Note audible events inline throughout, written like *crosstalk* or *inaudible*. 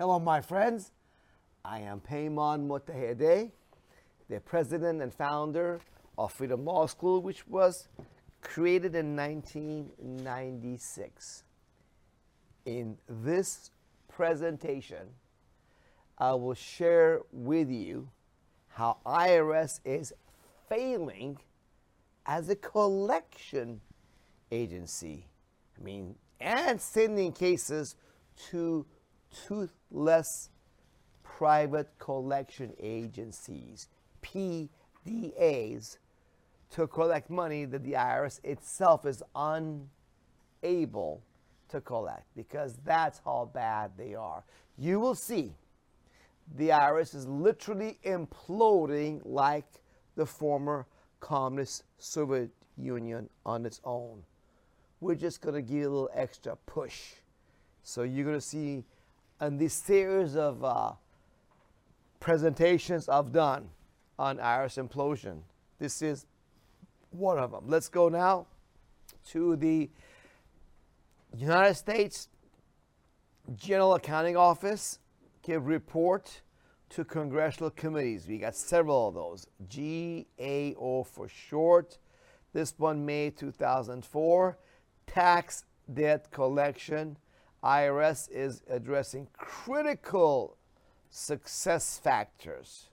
Hello, my friends. I am Peymon Mottahedeh, the president and founder of Freedom Law School, which was created in 1996. In this presentation, I will share with you how IRS is failing as a collection agency. I mean, and sending cases to toothless private collection agencies, PDAs, to collect money that the IRS itself is unable to collect because that's how bad they are. You will see the IRS is literally imploding like the former communist Soviet Union on its own. We're just going to give it a little extra push. So you're going to see in this series of uh, presentations I've done on IRS implosion. This is one of them. Let's go now to the United States General Accounting Office give report to congressional committees. We got several of those. GAO for short. This one, May 2004. Tax debt collection. IRS is addressing critical success factors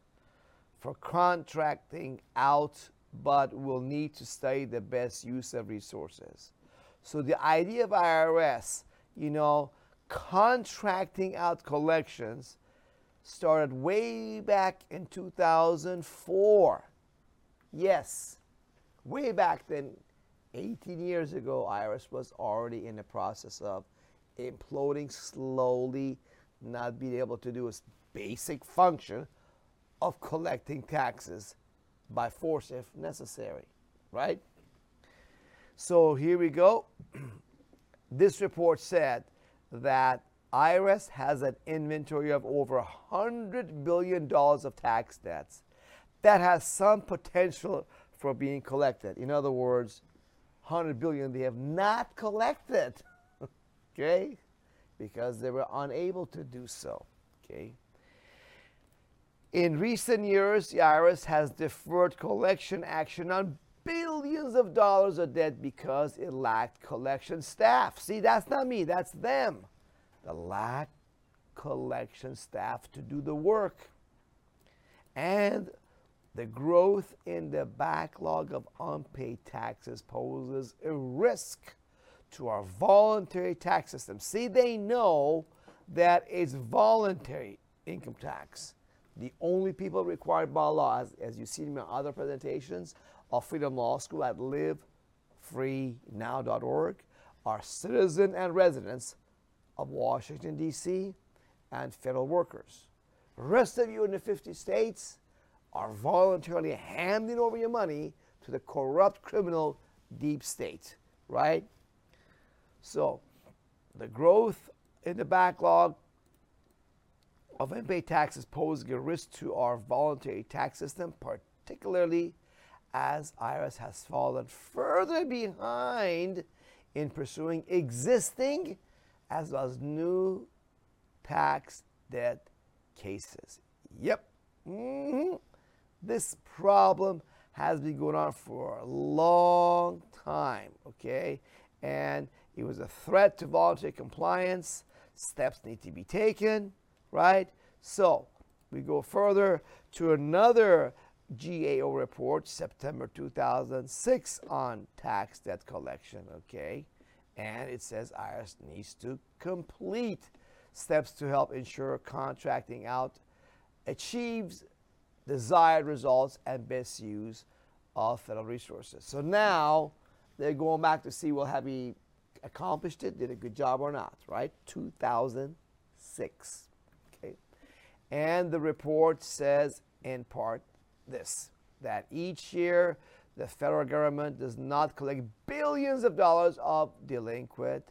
for contracting out, but will need to study the best use of resources. So the idea of IRS, you know, contracting out collections started way back in 2004. Yes, way back then, 18 years ago, IRS was already in the process of imploding slowly, not being able to do its basic function of collecting taxes by force if necessary, right? So here we go. *clears throat* this report said that IRS has an inventory of over $100 billion of tax debts that has some potential for being collected. In other words, 100 billion they have not collected. Okay? Because they were unable to do so. Okay? In recent years, the IRS has deferred collection action on billions of dollars of debt because it lacked collection staff. See, that's not me, that's them. The lack collection staff to do the work. And the growth in the backlog of unpaid taxes poses a risk to our voluntary tax system. See, they know that it's voluntary income tax. The only people required by law, as, as you've seen in my other presentations of Freedom Law School at livefreenow.org, are citizens and residents of Washington, D.C., and federal workers. The rest of you in the 50 states are voluntarily handing over your money to the corrupt criminal deep state, right? So, the growth in the backlog of unpaid taxes poses a risk to our voluntary tax system, particularly as IRS has fallen further behind in pursuing existing as well as new tax debt cases. Yep. Mm-hmm. This problem has been going on for a long time, okay? And it was a threat to voluntary compliance. Steps need to be taken, right? So we go further to another GAO report, September 2006, on tax debt collection, okay? And it says IRS needs to complete steps to help ensure contracting out achieves desired results and best use of federal resources. So now they're going back to see, well, have we accomplished it? Did a good job or not, right? 2006. Okay. And the report says in part this that each year the federal government does not collect billions of dollars of delinquent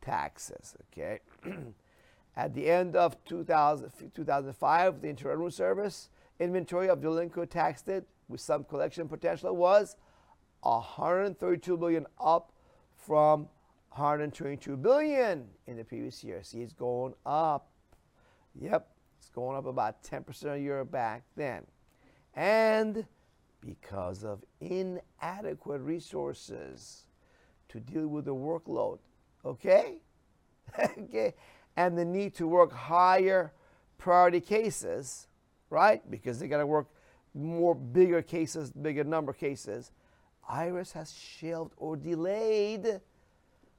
taxes. Okay. *clears throat* At the end of 2000, 2005, the Internal Revenue Service inventory of delinquent tax debt with some collection potential was 132 billion up from 122 billion in the previous year. See, it's going up. Yep, it's going up about 10% a year back then. And because of inadequate resources to deal with the workload. Okay? *laughs* okay? And the need to work higher priority cases, right? Because they got to work more bigger cases, bigger number cases. IRS has shelved or delayed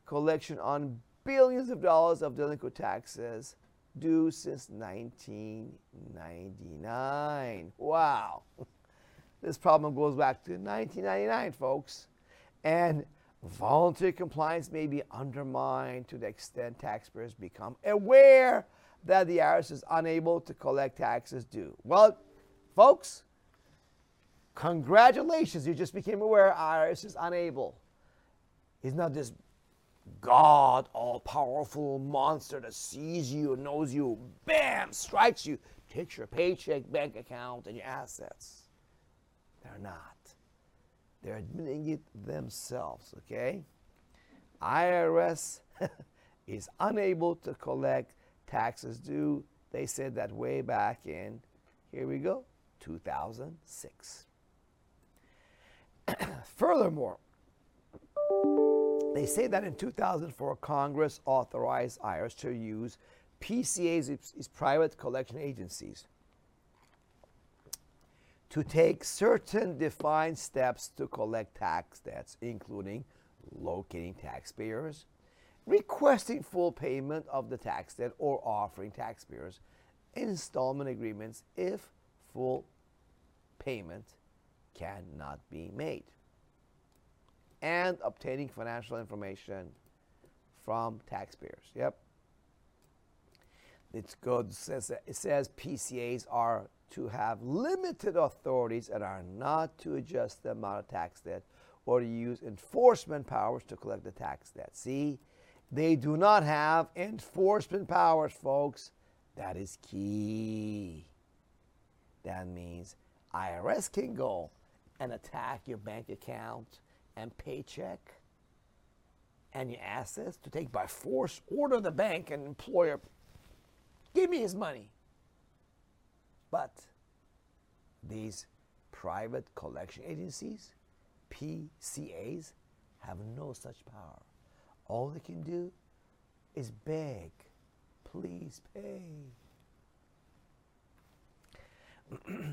collection on billions of dollars of delinquent taxes due since 1999. Wow. *laughs* This problem goes back to 1999, folks. And voluntary compliance may be undermined to the extent taxpayers become aware that the IRS is unable to collect taxes due. Well, folks, congratulations, you just became aware IRS is unable. He's not this God, all powerful monster that sees you, knows you, bam, strikes you, takes your paycheck, bank account, and your assets. They're not. They're admitting it themselves, okay? IRS *laughs* is unable to collect taxes due. They said that way back in, here we go, 2006. *clears throat* Furthermore, they say that in 2004, Congress authorized IRS to use PCAs, its private collection agencies, to take certain defined steps to collect tax debts, including locating taxpayers, requesting full payment of the tax debt, or offering taxpayers installment agreements if full payment cannot be made, and obtaining financial information from taxpayers. Yep. It's good. It says, it says PCAs are to have limited authorities and are not to adjust the amount of tax debt or to use enforcement powers to collect the tax debt. See, they do not have enforcement powers, folks. That is key. That means IRS can go and attack your bank account and paycheck and your assets to take by force, order the bank and employer, give me his money. But these private collection agencies, PCAs, have no such power. All they can do is beg, please pay. *clears throat*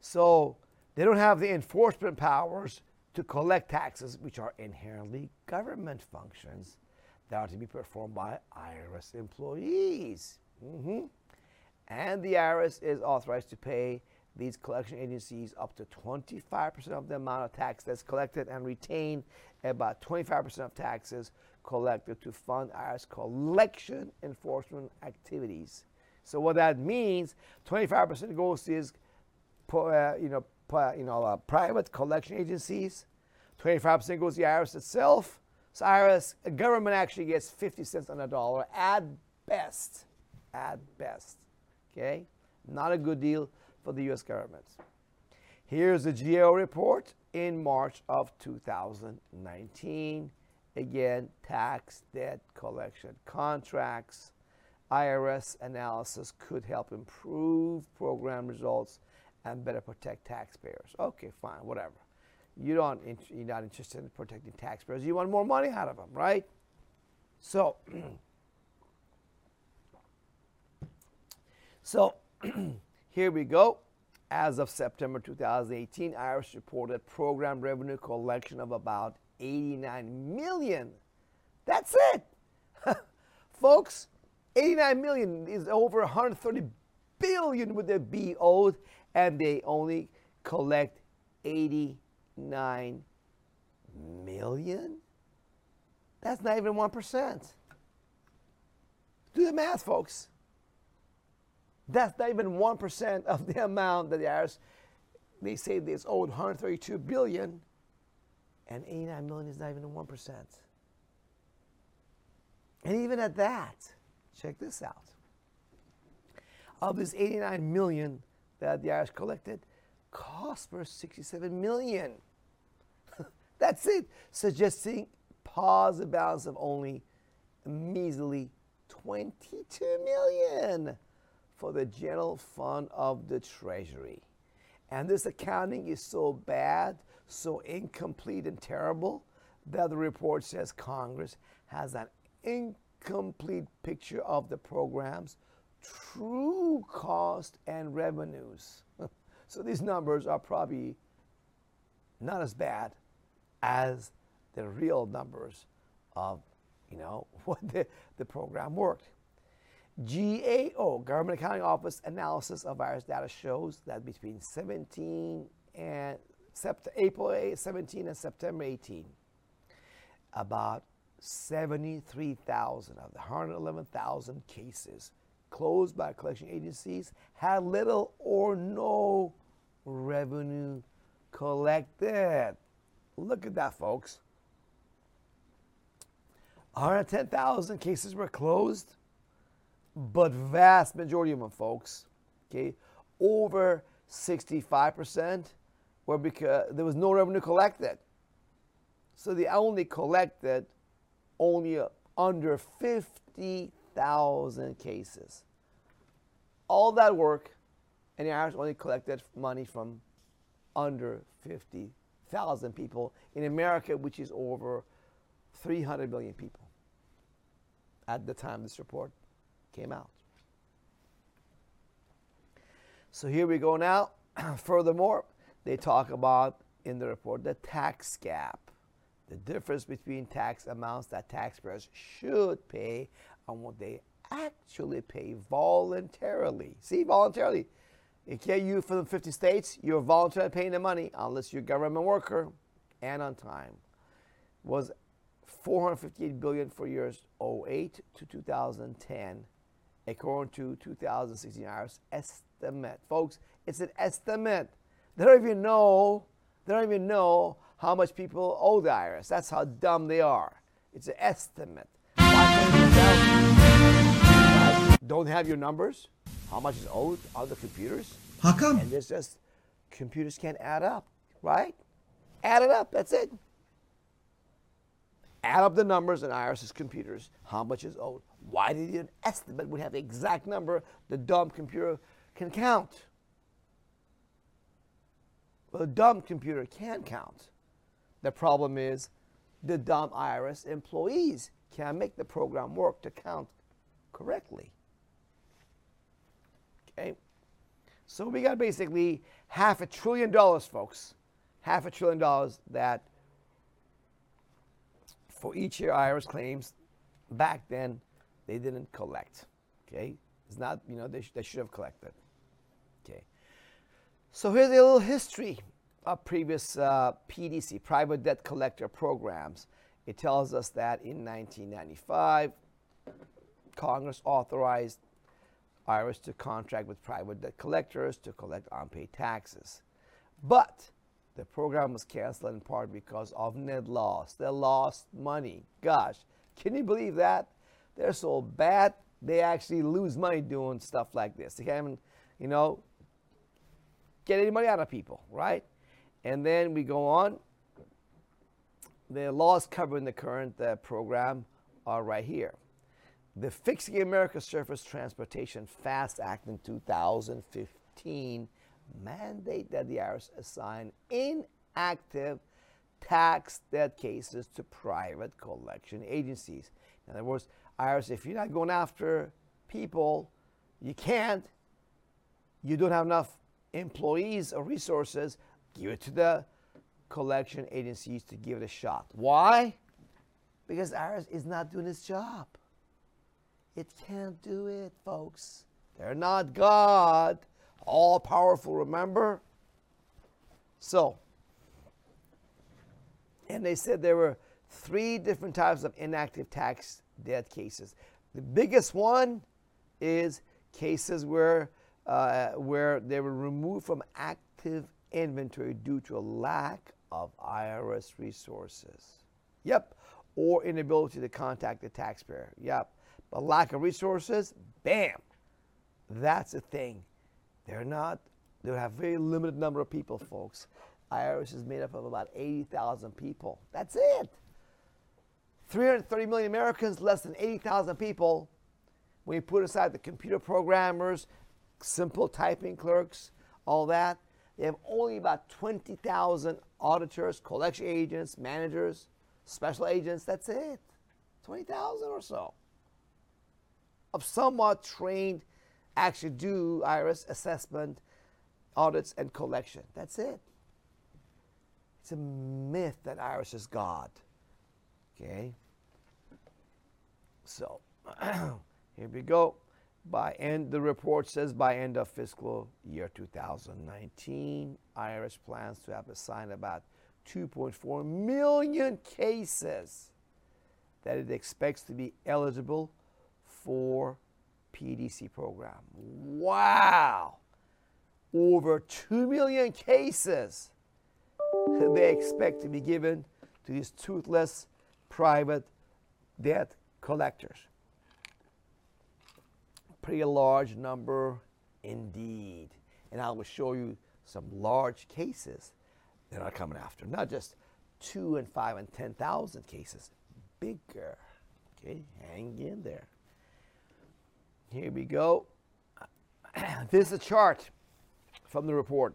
so they don't have the enforcement powers to collect taxes, which are inherently government functions that are to be performed by IRS employees. Mm-hmm. And the IRS is authorized to pay these collection agencies up to 25% of the amount of tax that's collected and retain about 25% of taxes collected to fund IRS collection enforcement activities. So what that means, 25% goes to these, uh, you know, you know, uh, private collection agencies. 25% goes to the IRS itself. So IRS, government actually gets 50 cents on a dollar at best, at best. Okay? Not a good deal for the US government. Here's the GAO report in March of 2019. Again, tax debt collection contracts. IRS analysis could help improve program results and better protect taxpayers. Okay, fine, whatever. You don't, you're not interested in protecting taxpayers. You want more money out of them, right? So, *clears throat* So *clears throat* here we go. As of September 2018, IRS reported program revenue collection of about 89 million. That's it. *laughs* Folks, 89 million is over 130 billion would they be owed, and they only collect 89 million? That's not even 1%. Do the math, folks. That's not even 1% of the amount that the IRS, they say this owed 132 billion, and 89 million is not even 1%. And even at that, check this out. Of this 89 million that the IRS collected, cost for 67 million. *laughs* That's it, suggesting positive balance of only measly 22 million. for the general fund of the Treasury. And this accounting is so bad, so incomplete and terrible that the report says Congress has an incomplete picture of the program's true cost and revenues. *laughs* so these numbers are probably not as bad as the real numbers of, you know, *laughs* what the, the program worked. GAO, Government Accounting Office analysis of IRS data shows that between 17 and sept- April 17 and September 18, about 73,000 of the 111,000 cases closed by collection agencies had little or no revenue collected. Look at that, folks. 110,000 cases were closed, but vast majority of them, folks, okay, over 65% were because there was no revenue collected. So they only collected only under 50,000 cases. All that work, and the IRS only collected money from under 50,000 people in America, which is over 300 million people at the time this report came out. So here we go now. *clears throat* Furthermore, they talk about in the report the tax gap, the difference between tax amounts that taxpayers should pay and what they actually pay voluntarily. See, voluntarily. You from the 50 states, you're voluntarily paying the money unless you're a government worker and on time. Was 458 billion for years 08 to 2010, according to 2016 IRS estimate. Folks, it's an estimate. They don't even know. They don't even know how much people owe the IRS. That's how dumb they are. It's an estimate. Don't have your numbers? How much is owed on the computers? How come? And there's just computers can't add up, right? Add it up. That's it. Add up the numbers in IRS's computers. How much is owed? Why did an estimate would have the exact number the dumb computer can count? Well, the dumb computer can count. The problem is the dumb IRS employees can't make the program work to count correctly. Okay? So we got basically half a trillion dollars, folks. Half a trillion dollars that for each year IRS claims back then they didn't collect. Okay? It's not, you know, they, sh- they should have collected. Okay. So here's a little history of previous uh, PDC, private debt collector programs. It tells us that in 1995, Congress authorized IRS to contract with private debt collectors to collect unpaid taxes. But the program was canceled in part because of net loss. They lost money. Gosh, can you believe that? They're so bad, they actually lose money doing stuff like this. They can't even, you know, get any money out of people, right? And then we go on. The laws covering the current uh, program are right here. The Fixing America Surface Transportation FAST Act in 2015 mandate that the IRS assign inactive tax debt cases to private collection agencies. In other words, IRS, if you're not going after people, you can't, you don't have enough employees or resources, give it to the collection agencies to give it a shot. Why? Because IRS is not doing its job. It can't do it, folks. They're not God, all powerful, remember? So, and they said there were three different types of inactive tax debt cases. The biggest one is cases where, uh, where they were removed from active inventory due to a lack of IRS resources. Yep. Or inability to contact the taxpayer. Yep. But lack of resources, bam. That's a thing. They're not, they have a very limited number of people, folks. IRS is made up of about 80,000 people. That's it. 330 million Americans, less than 80,000 people. When you put aside the computer programmers simple typing clerks, all that. They have only about 20,000 auditors, collection agents, managers, special agents. That's it. 20,000 or so of somewhat trained actually do IRS assessment, audits, and collection. That's it. It's a myth that IRS is God. Okay? So, *clears throat* here we go. By end, the report says by end of fiscal year 2019, IRS plans to have assigned about 2.4 million cases that it expects to be eligible for PDC program. Wow! Over 2 million cases *laughs* they expect to be given to these toothless private debt collectors. Pretty large number indeed. And I will show you some large cases that are coming after, not just two and five and 10,000 cases, bigger. Okay, hang in there. Here we go. *clears throat* this is a chart from the report.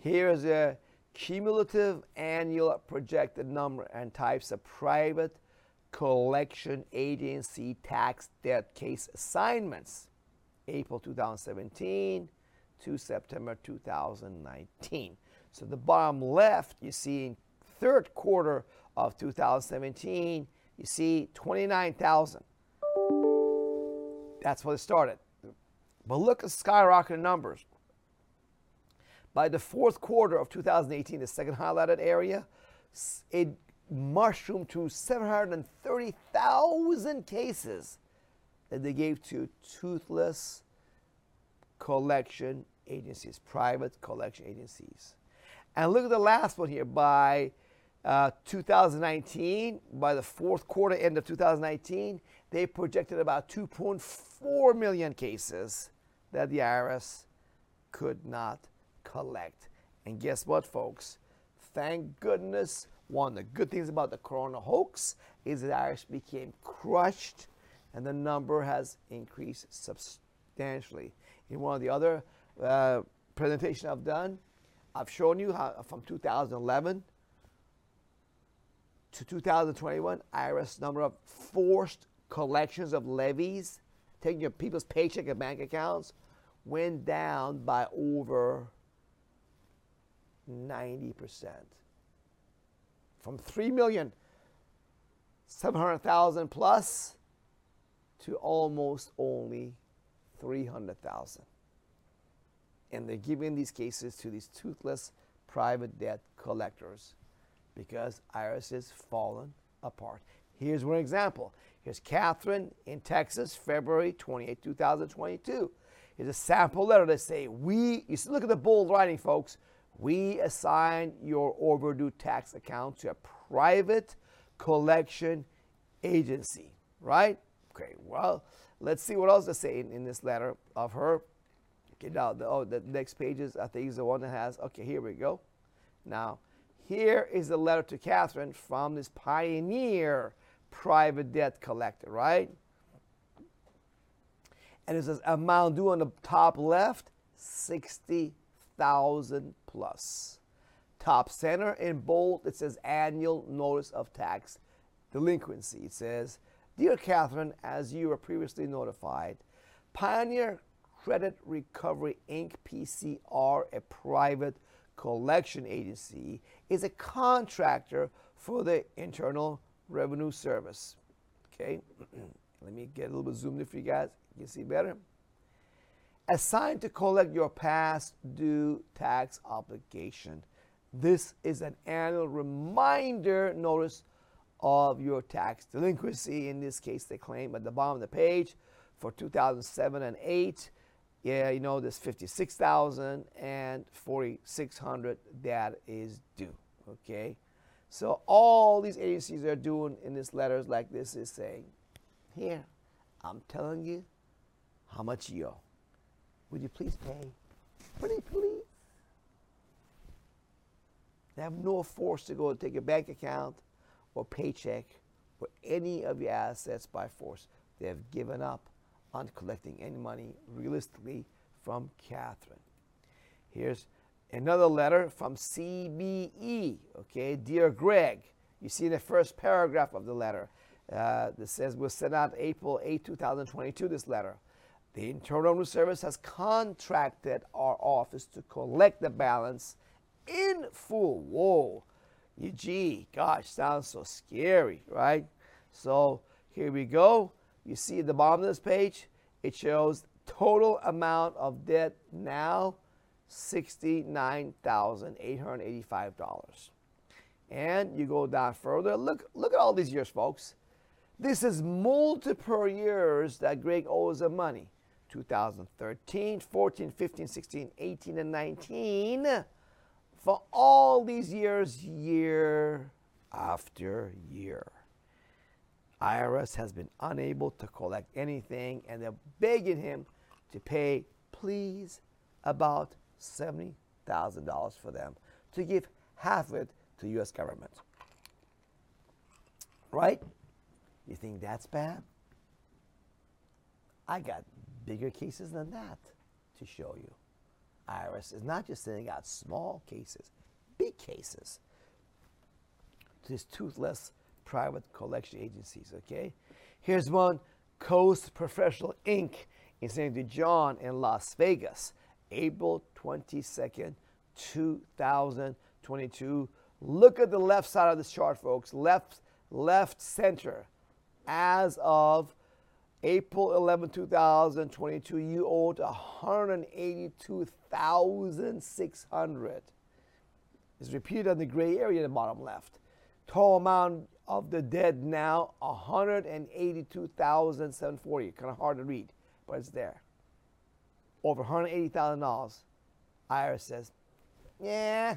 Here's a cumulative annual projected number and types of private collection agency tax debt case assignments, April 2017 to September 2019. So the bottom left, you see in third quarter of 2017, you see 29,000. That's where it started. But look at skyrocketing numbers. By the fourth quarter of 2018, the second highlighted area, it mushroomed to 730,000 cases that they gave to toothless collection agencies, private collection agencies. And look at the last one here. By uh, 2019, by the fourth quarter end of 2019, they projected about 2.4 million cases that the IRS could not collect. And guess what, folks? Thank goodness, one of the good things about the corona hoax is that IRS became crushed and the number has increased substantially. In one of the other uh, presentations I've done, I've shown you how from 2011 to 2021, IRS number of forced collections of levies, taking your people's paycheck and bank accounts, went down by over 90%. From 3 million 700,000 plus to almost only 300,000. And they're giving these cases to these toothless private debt collectors because IRS has fallen apart. Here's one example. Here's Catherine in Texas, February 28, 2022. Here's a sample letter that say, we, you see, look at the bold writing, folks. We assign your overdue tax account to a private collection agency, right? Okay, well, let's see what else they say in, in this letter of her. Okay, now, the, oh, the next page is, I think, is the one that has, okay, here we go. Now, here is a letter to Catherine from this pioneer private debt collector, right? And it says amount due on the top left, 60,000 plus. Top center in bold, it says annual notice of tax delinquency. It says, Dear Catherine, as you were previously notified, Pioneer Credit Recovery Inc., PCR, a private collection agency, is a contractor for the Internal Revenue Service. Okay, *clears throat* let me get a little bit zoomed in for you guys. You can see better. Assigned to collect your past due tax obligation. This is an annual reminder notice of your tax delinquency. In this case, they claim at the bottom of the page for 2007 and 8 yeah, you know, there's 56,000 and 4,600 that is due. Okay, so all these agencies are doing in these letters like this is saying, here, I'm telling you how much you owe. Would you please pay? Pretty please. They have no force to go and take your bank account or paycheck or any of your assets by force. They have given up on collecting any money realistically from Catherine. Here's another letter from CBE. Okay, dear Greg, you see the first paragraph of the letter. Uh, says was sent out April 8, 2022. This letter. The Internal Revenue Service has contracted our office to collect the balance in full. Whoa, you gee, gosh, sounds so scary, right? So here we go. You see at the bottom of this page, it shows total amount of debt now $69,885. And you go down further. Look, look at all these years, folks. This is multiple years that Greg owes the money. 2013, 14, 15, 16, 18, and 19. For all these years, year after year. IRS has been unable to collect anything, and they're begging him to pay, please, about $70,000 for them to give half of it to U.S. government. Right? You think that's bad? I got bigger cases than that to show you. IRS is not just sending out small cases, big cases. to These toothless private collection agencies, okay? Here's one Coast Professional Inc. in St. John in Las Vegas. April 22nd, 2022. Look at the left side of this chart, folks. Left, left center. As of April 11, 2022, you owed 182,600. It's repeated on the gray area in the bottom left. Total amount of the dead now 182,740. Kind of hard to read, but it's there over $180,000, IRS says, yeah,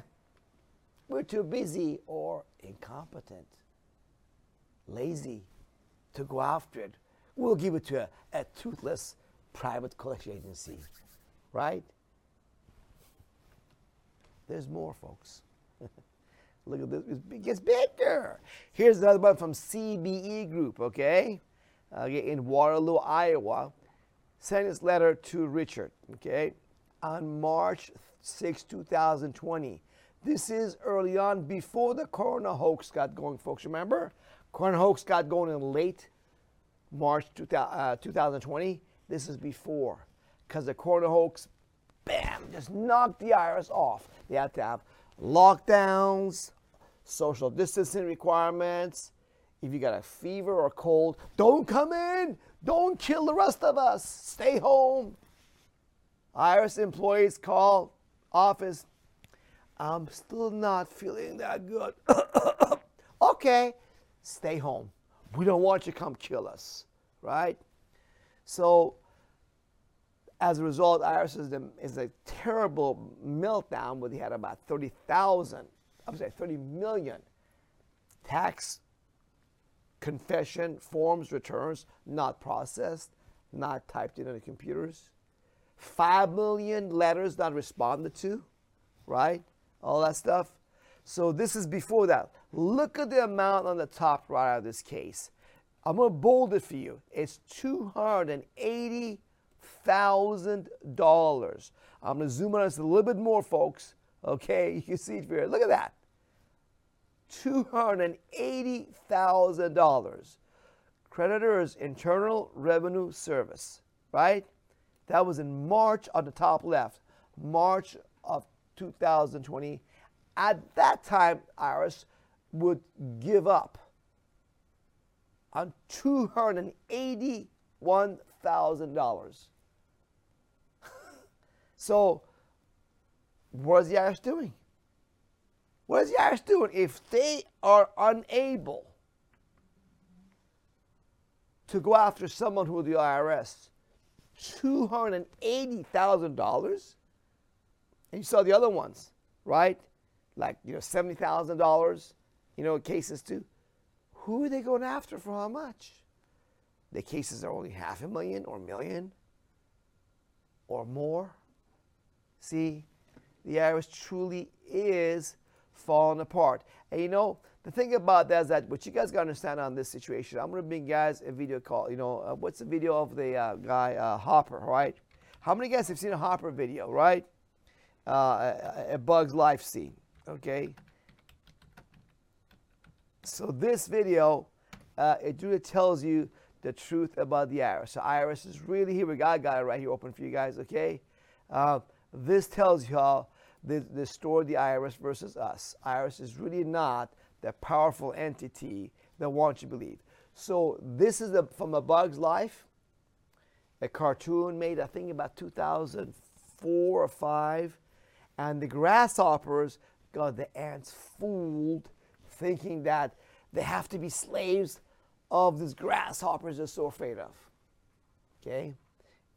we're too busy or incompetent, lazy to go after it. We'll give it to a, a toothless private collection agency, right? There's more, folks. *laughs* Look at this. It gets bigger. Here's another one from CBE Group, okay? Uh, in Waterloo, Iowa sent his letter to Richard, okay, on March 6, 2020. This is early on before the corona hoax got going, folks. Remember? Corona hoax got going in late March 2020. Uh, this is before. Because the corona hoax, bam, just knocked the IRS off. They had to have lockdowns, social distancing requirements. If you got a fever or cold, don't come in. Don't kill the rest of us. Stay home. IRS employees call office. I'm still not feeling that good. *coughs* okay, stay home. We don't want you to come kill us, right? So, as a result, IRS is, a terrible meltdown where they had about 30,000, I'm sorry, 30 million tax confession forms, returns not processed, not typed in on the computers. Five million letters not responded to, right? All that stuff. So this is before that. Look at the amount on the top right of this case. I'm going to bold it for you. It's $280,000. I'm going to zoom on this a little bit more, folks. Okay, *laughs* you can see it here. Look at that. $280,000. Creditor's Internal Revenue Service, right? That was in March on the top left, March of 2020. At that time, IRS would give up on $281,000. *laughs* so, what is the IRS doing? What is the IRS doing if they are unable to go after someone who the IRS? $280,000? And you saw the other ones, right? Like, you know, $70,000, you know, cases too. Who are they going after for how much? The cases are only half a million or a million or more. See, the IRS truly is falling apart. And you know, the thing about that is that what you guys got to understand on this situation, I'm to bring guys a video call. You know, uh, what's the video of the uh, guy, uh, Hopper, right? How many guys have seen a Hopper video, right? Uh, a, a Bug's Life scene, okay? So this video, uh, it really tells you the truth about the IRS. So IRS is really here. We got, got it right here open for you guys, okay? Uh, this tells you how the, the story of the IRS versus us. IRS is really not the powerful entity that wants you to believe. So this is a, from A Bug's Life, a cartoon made, I think, about 2004 or 5. And the grasshoppers got the ants fooled, thinking that they have to be slaves of these grasshoppers they're so afraid of. Okay?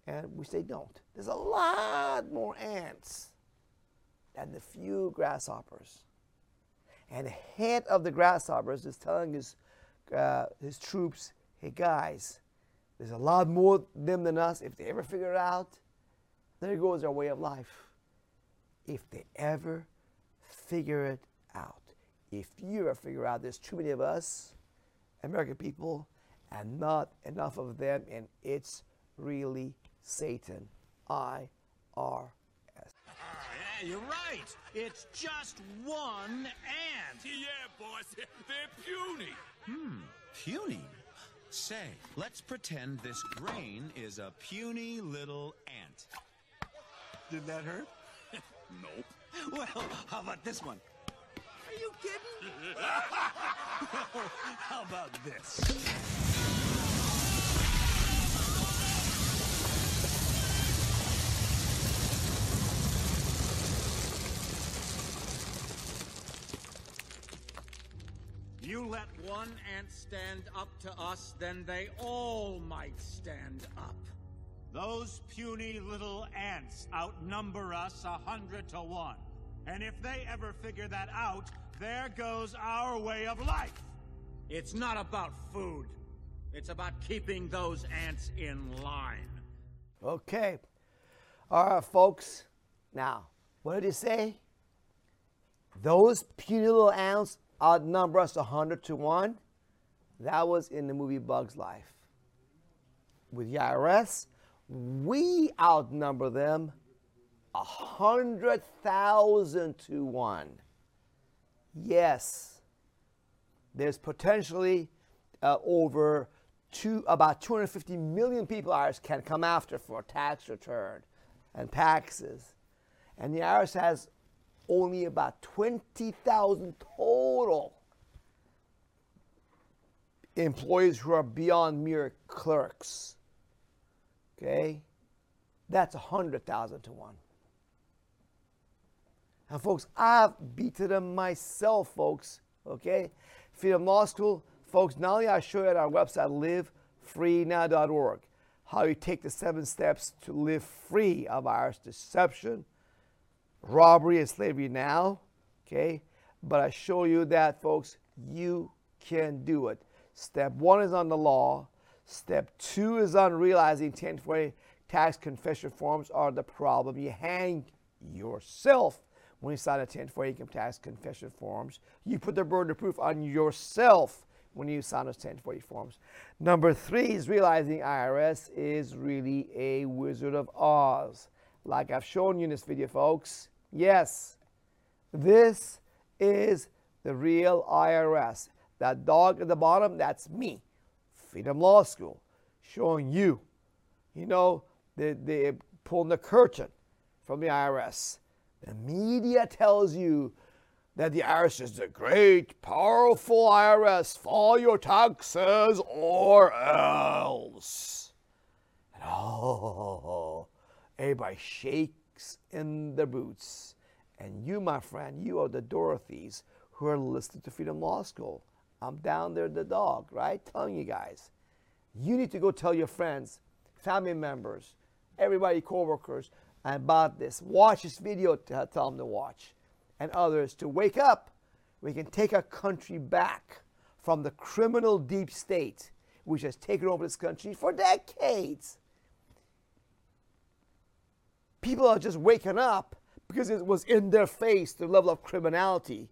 And we say don't. There's a lot more ants than the few grasshoppers. And the head of the grasshoppers is telling his, uh, his troops, hey guys, there's a lot more them than us. If they ever figure it out, there goes our way of life. If they ever figure it out. If you ever figure out there's too many of us, American people, and not enough of them, and it's really Satan. I R you're right. It's just one ant. Yeah, boss. They're puny. Hmm, puny. Say, let's pretend this grain is a puny little ant. Did that hurt? *laughs* Nope. Well, how about this one? Are you kidding? *laughs* how about this? You let one ant stand up to us, then they all might stand up. Those puny little ants outnumber us a hundred to one. And if they ever figure that out, there goes our way of life. It's not about food. It's about keeping those ants in line. Okay. All right, folks. Now, what did he say? Those puny little ants outnumber us 100 to 1. That was in the movie Bug's Life. With the IRS, we outnumber them 100,000 to 1. Yes, there's potentially uh, over two, about 250 million people IRS can come after for a tax return and taxes. And the IRS has only about 20,000 total employees who are beyond mere clerks. Okay? That's 100,000 to 1. And folks, I've beaten them myself, folks. Okay? Freedom Law School, folks, not only I show you at our website, livefreenow.org, how you take the seven steps to live free of our deception, robbery, and slavery now. Okay? But I show you that, folks, you can do it. Step one is on the law. Step two is on realizing 1040 tax confession forms are the problem. You hang yourself when you sign a 1040 income tax confession forms. You put the burden of proof on yourself when you sign those 1040 forms. Number three is realizing IRS is really a Wizard of Oz. Like I've shown you in this video, folks. Yes, this is the real IRS. That dog at the bottom, that's me. Freedom Law School, showing you. You know, they, they pulling the curtain from the IRS. The media tells you that the IRS is the great, powerful IRS. File your taxes or else. And oh, everybody in their boots. And you, my friend, you are the Dorothys who are listening to Freedom Law School. I'm down there, the dog, right? Telling you guys. You need to go tell your friends, family members, everybody, coworkers about this. Watch this video, to tell them to watch, and others to wake up. We can take our country back from the criminal deep state, which has taken over this country for decades. People are just waking up because it was in their face the level of criminality.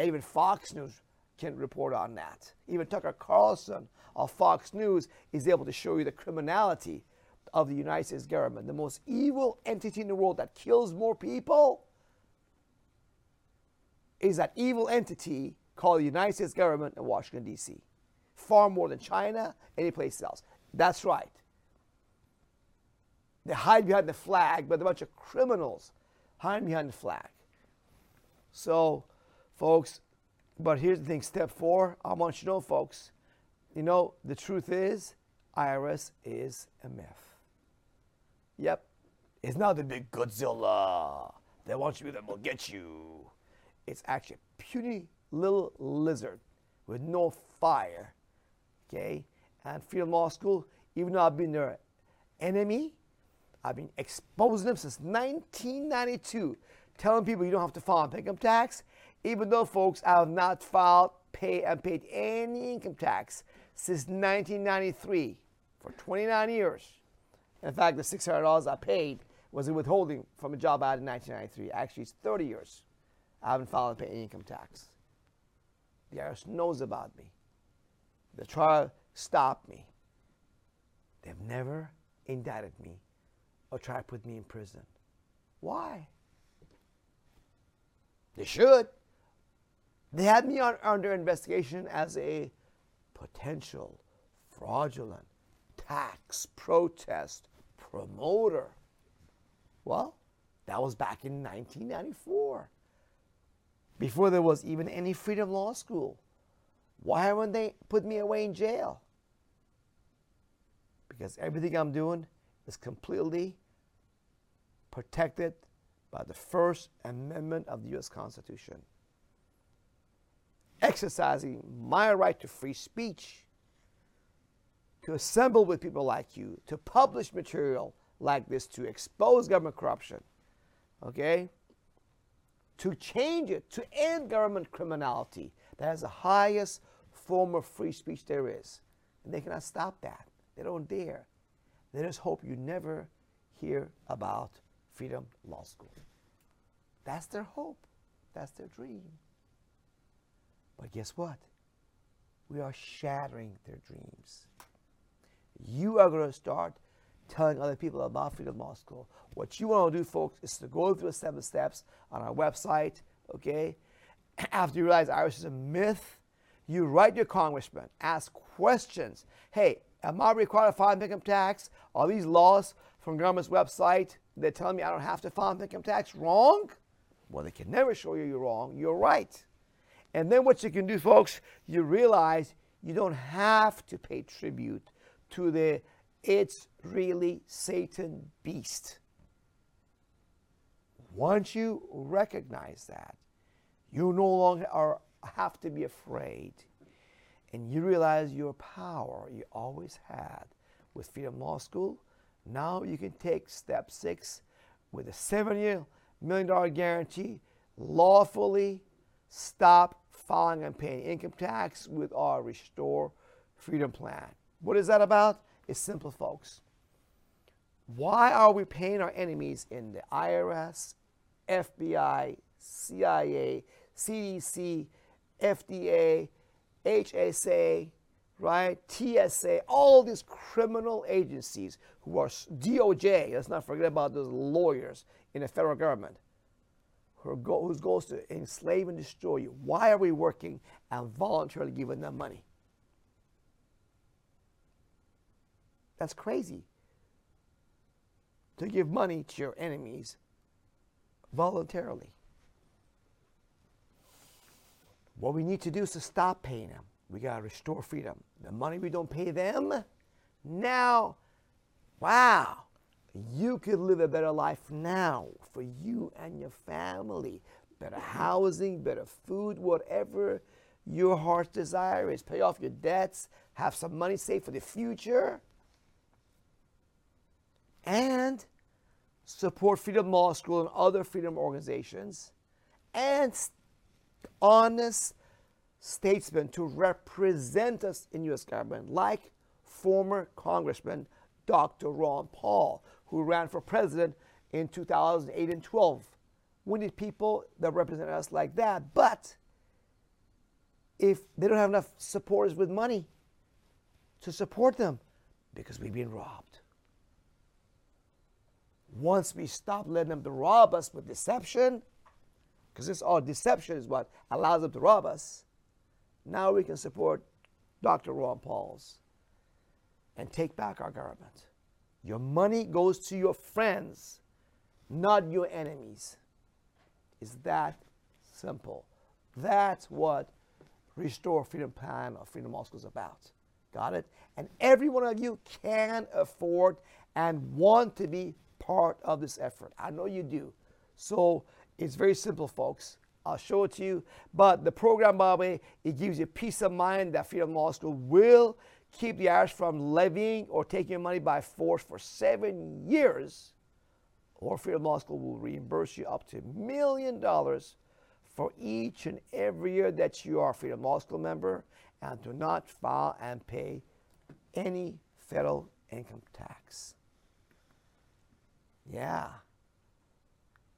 Even Fox News can report on that. Even Tucker Carlson of Fox News is able to show you the criminality of the United States government, the most evil entity in the world that kills more people, is that evil entity called the United States government in Washington, D.C. Far more than China, any place else. That's right. They hide behind the flag, but a bunch of criminals hide behind the flag. So, folks, but here's the thing step four, I want you to know, folks, you know, the truth is, IRS is a myth. Yep, it's not the big Godzilla that wants you that will get you. It's actually a puny little lizard with no fire. Okay? And Freedom Law School, even though I've been their enemy, I've been exposing them since 1992, telling people you don't have to file income tax, even though, folks, I have not filed, pay, and paid any income tax since 1993 for 29 years. In fact, the $600 I paid was a withholding from a job I had in 1993. Actually, it's 30 years. I haven't filed and paid any income tax. The IRS knows about me. They try to stop me. They've never indicted me or tried to put me in prison. Why? They should. They had me on, under investigation as a potential fraudulent tax protest promoter. Well, that was back in 1994, before there was even any Freedom Law School. Why haven't they put me away in jail? Because everything I'm doing is completely protected by the First Amendment of the U.S. Constitution. Exercising my right to free speech, to assemble with people like you, to publish material like this, to expose government corruption, okay? To change it, to end government criminality. That is the highest form of free speech there is. And they cannot stop that. They don't dare. They just hope you never hear about Freedom Law School. That's their hope. That's their dream. But guess what? We are shattering their dreams. You are going to start telling other people about Freedom Law School. What you want to do, folks, is to go through the seven steps on our website, okay? *clears throat* After you realize IRS is a myth, you write your congressman, ask questions. Hey, am I required to file income tax? Are these laws from government's website they're telling me I don't have to file income tax wrong? Well, they can never show you you're wrong. You're right. And then what you can do, folks, you realize you don't have to pay tribute to the it's really Satan beast. Once you recognize that, you no longer are, have to be afraid. And you realize your power you always had with Freedom Law School. Now you can take step six with a seven year million dollar guarantee, lawfully stop filing and paying income tax with our Restore Freedom Plan. What is that about? It's simple, folks. Why are we paying our enemies in the IRS, FBI, CIA, CDC, FDA, HSA, right? TSA, all these criminal agencies who are DOJ, let's not forget about those lawyers in the federal government who go, whose goal is to enslave and destroy you. Why are we working and voluntarily giving them money? That's crazy. To give money to your enemies voluntarily. What we need to do is to stop paying them. We got to restore freedom. The money we don't pay them, now, wow, you could live a better life now for you and your family. Better housing, better food, whatever your heart's desire is. Pay off your debts, have some money saved for the future and support Freedom Law School and other freedom organizations, and honest statesmen to represent us in U.S. government, like former Congressman Dr. Ron Paul, who ran for president in 2008 and 12. We need people that represent us like that. But if they don't have enough supporters with money to support them, because we've been robbed. once we stop letting them to rob us with deception, because this all deception is what allows them to rob us, now we can support Dr. Ron Pauls and take back our government. Your money goes to your friends, not your enemies. It's that simple. That's what Restore Freedom Plan of Freedom School is about. Got it? And every one of you can afford and want to be part of this effort. I know you do. So it's very simple, folks. I'll show it to you. But the program, by the way, it gives you peace of mind that Freedom Law School will keep the IRS from levying or taking your money by force for seven years. Or Freedom Law School will reimburse you up to a million dollars for each and every year that you are a Freedom Law School member and do not file and pay any federal income tax. Yeah.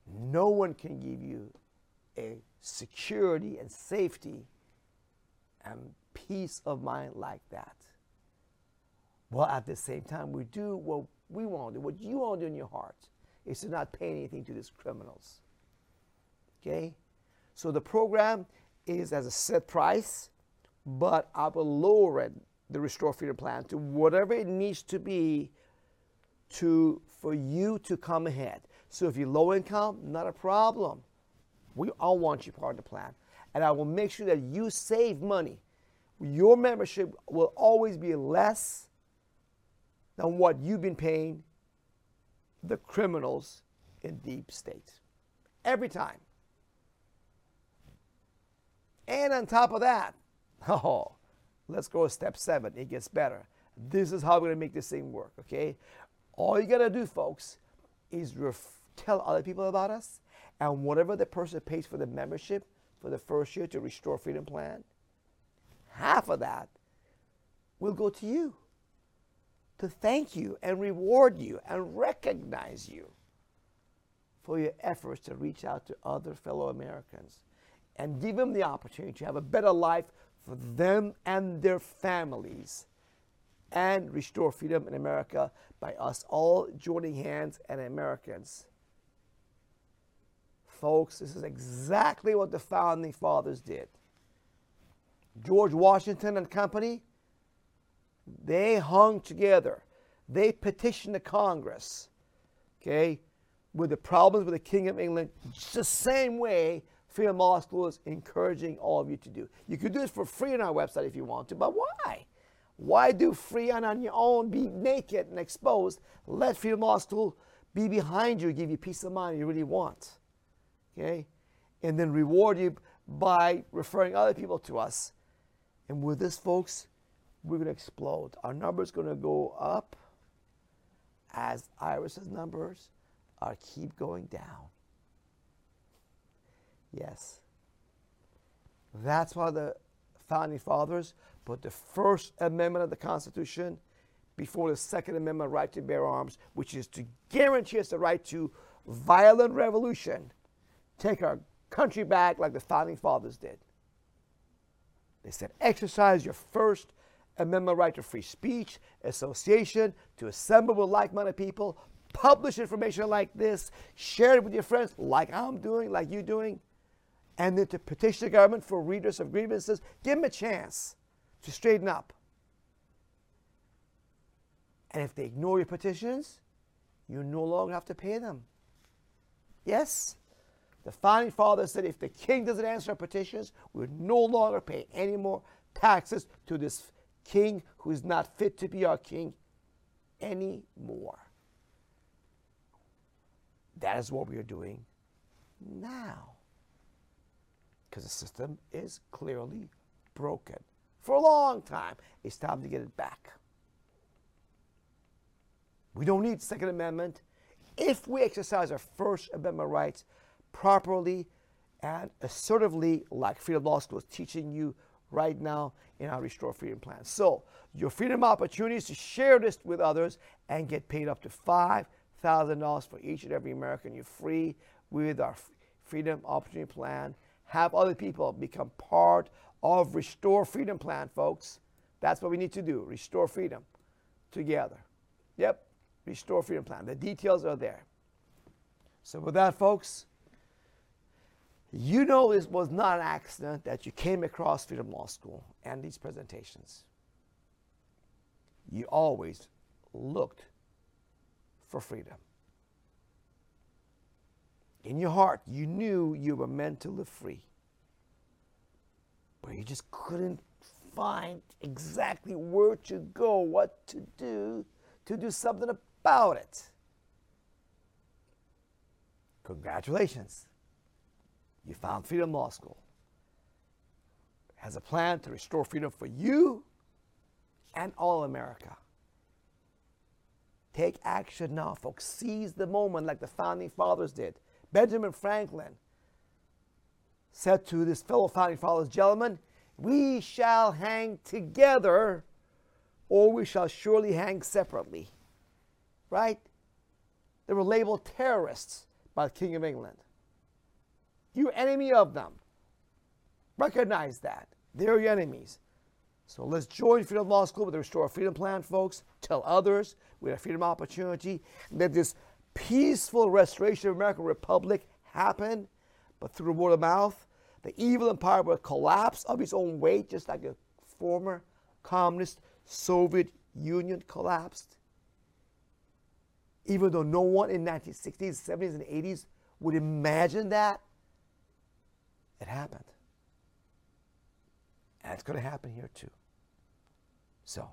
No one can give you a security and safety and peace of mind like that. Well, at the same time, we do what we want to do, what you want to do in your heart, is to not pay anything to these criminals. Okay? So the program is as a set price, but I will lower it, the Restore Freedom Plan, to whatever it needs to be to for you to come ahead. So if you're low income, not a problem. We all want you part of the plan. And I will make sure that you save money. Your membership will always be less than what you've been paying the criminals in deep state. Every time. And on top of that, *laughs* oh, let's go to step seven. It gets better. This is how we're going to make this thing work, okay? All you got to do, folks, is ref- tell other people about us. And whatever the person pays for the membership for the first year to Restore Freedom Plan, half of that will go to you to thank you and reward you and recognize you for your efforts to reach out to other fellow Americans and give them the opportunity to have a better life for them and their families and restore freedom in America by us all joining hands and Americans. Folks, this is exactly what the founding fathers did. George Washington and company, they hung together. They petitioned the Congress, okay, with the problems with the King of England, just the same way Freedom Law School is encouraging all of you to do. You could do this for free on our website if you want to, but why? Why do free and on your own, be naked and exposed? Let Freedom Law School be behind you, give you peace of mind you really want. Okay? And then reward you by referring other people to us. And with this, folks, we're going to explode. Our numbers going to go up as IRS's numbers are keep going down. Yes. That's why the founding fathers put the First Amendment of the Constitution before the Second Amendment right to bear arms, which is to guarantee us the right to violent revolution, take our country back like the founding fathers did. They said, exercise your First Amendment right to free speech, association, to assemble with like minded people, publish information like this, share it with your friends, like I'm doing, like you're doing and then to petition the government for redress of grievances, give them a chance to straighten up. And if they ignore your petitions, you no longer have to pay them. Yes? The founding fathers said if the king doesn't answer our petitions, we would no longer pay any more taxes to this king who is not fit to be our king anymore. That is what we are doing now because the system is clearly broken. For a long time, it's time to get it back. We don't need Second Amendment if we exercise our First Amendment rights properly and assertively, like Freedom Law School is teaching you right now in our Restore Freedom Plan. So, your freedom opportunities to share this with others and get paid up to $5,000 for each and every American. You're free with our Freedom Opportunity Plan have other people become part of Restore Freedom Plan, folks. That's what we need to do restore freedom together. Yep, Restore Freedom Plan. The details are there. So, with that, folks, you know this was not an accident that you came across Freedom Law School and these presentations. You always looked for freedom. In your heart, you knew you were meant to live free, but you just couldn't find exactly where to go, what to do, to do something about it. Congratulations. You found Freedom Law School. Has a plan to restore freedom for you and all America. Take action now, folks. Seize the moment like the founding fathers did. Benjamin Franklin said to this fellow founding fathers, gentlemen, we shall hang together or we shall surely hang separately. Right? They were labeled terrorists by the King of England. You're enemy of them. Recognize that. They're your enemies. So let's join Freedom Law School with the Restore Freedom Plan, folks. Tell others we have freedom opportunity. Let this peaceful restoration of American Republic happen, but through word of mouth. The evil empire will collapse of its own weight, just like the former communist Soviet Union collapsed. Even though no one in 1960s, 70s, and 80s would imagine that, it happened. And it's going to happen here too. So,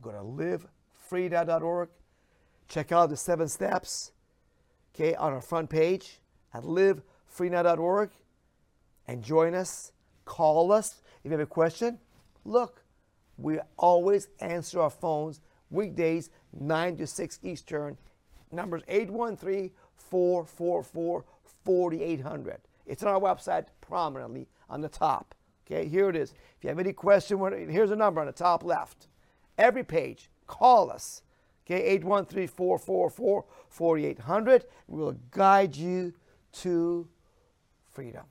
go to livefree.org. Check out the seven steps, okay, on our front page at livefree.org and join us. Call us if you have a question. Look, we always answer our phones weekdays 9 to 6 Eastern. Numbers 813 444 4800. It's on our website prominently on the top. Okay, here it is. If you have any question, here's a number on the top left. Every page, call us. Okay, 813 444 4800. We will guide you to freedom.